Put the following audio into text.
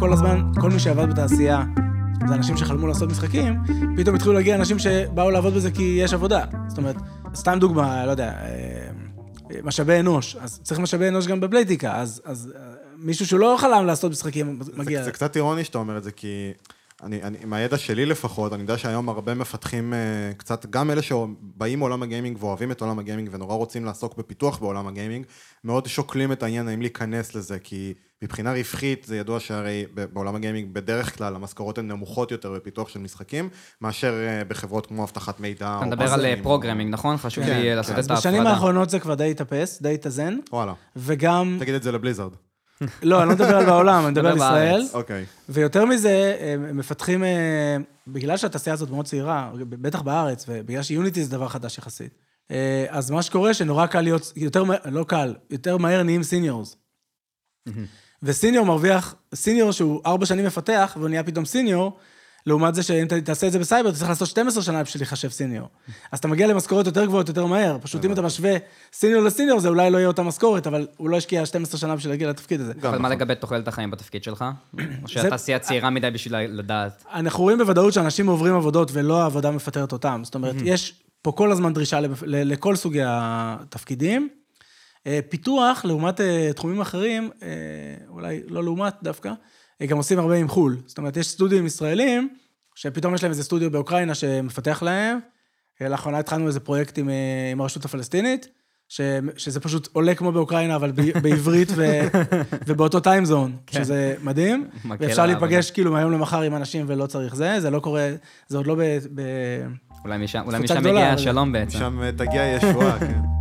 כל הזמן, כל מי שעבד בתעשייה, זה אנשים שחלמו לעשות משחקים, פתאום התחילו להגיע אנשים שבאו לעבוד בזה כי יש עבודה. זאת אומרת, סתם דוגמה, לא יודע, אה, משאבי אנוש, אז צריך משאבי אנוש גם בבלייטיקה, אז, אז אה, מישהו שהוא לא חלם לעשות משחקים, מגיע... זה, זה קצת אירוני שאתה אומר את זה, כי אני, אני, מהידע שלי לפחות, אני יודע שהיום הרבה מפתחים uh, קצת, גם אלה שבאים מעולם הגיימינג ואוהבים את עולם הגיימינג ונורא רוצים לעסוק בפיתוח בעולם הגיימינג, מאוד שוקלים את העניין האם להיכנס לזה, כי מבחינה רווחית זה ידוע שהרי בעולם ה gaming בדרך כלל המשכורות הן נמוכות יותר בפיתוח של משחקים, מאשר uh, בחברות כמו אבטחת מידע. אתה מדבר על programming, נכון? חשוב כן, לי כן. לעשות כן. את ההפרדה. בשנים האחרונות זה כבר די התאפס, די התאזן. וואלה. וגם... תגיד את זה לבליזארד. לא, אני לא מדבר על בעולם, אני מדבר על ישראל. אוקיי. ויותר מזה, מפתחים, אה, בגלל שהתעשייה הזאת מאוד צעירה, בטח בארץ, ובגלל שיוניטי זה דבר חדש יחסית, אה, אז מה שקורה, שנורא קל להיות, יותר, לא קל, יותר מהר נהיים seniors. ו senior מרוויח, senior שהוא ארבע שנים מפתח, והוא נהיה פתאום senior, לעומת זה שאם תעשה את זה בסייבר, אתה צריך לעשות 12 שנה בשביל להיחשב senior. אז אתה מגיע למשכורת יותר גבוהות יותר מהר. פשוט אם אתה משווה senior ל senior, זה אולי לא יהיה אותה משכורת, אבל הוא לא השקיע 12 שנה בשביל להגיע לתפקיד הזה. אבל מה לגבי תוחלת החיים בתפקיד שלך? או שהתעשייה צעירה מדי בשביל לדעת? אנחנו רואים בוודאות שאנשים עוברים עבודות ולא העבודה מפטרת אותם. זאת אומרת, יש פה כל הזמן דרישה לכל סוגי התפקידים. אה, פיתוח, לעומת אה, תחומים אחרים, אה, אולי לא לעומת דווקא, גם עושים הרבה עם חו"ל. זאת אומרת, יש סטודיו ישראלים, שפתאום יש להם איזה סטודיו באוקראינה שמפתח להם. לאחרונה התחלנו איזה פרויקט עם, עם הרשות הפלסטינית, ש, שזה פשוט עולה כמו באוקראינה, אבל ב, בעברית ו, ובאותו טיימזון, כן. שזה מדהים. ואפשר להיפגש כאילו מהיום למחר עם אנשים ולא צריך זה, זה לא קורה, זה עוד לא ב... ב אולי משם, אולי משם מגיע השלום בעצם. משם תגיע ישועה, כן.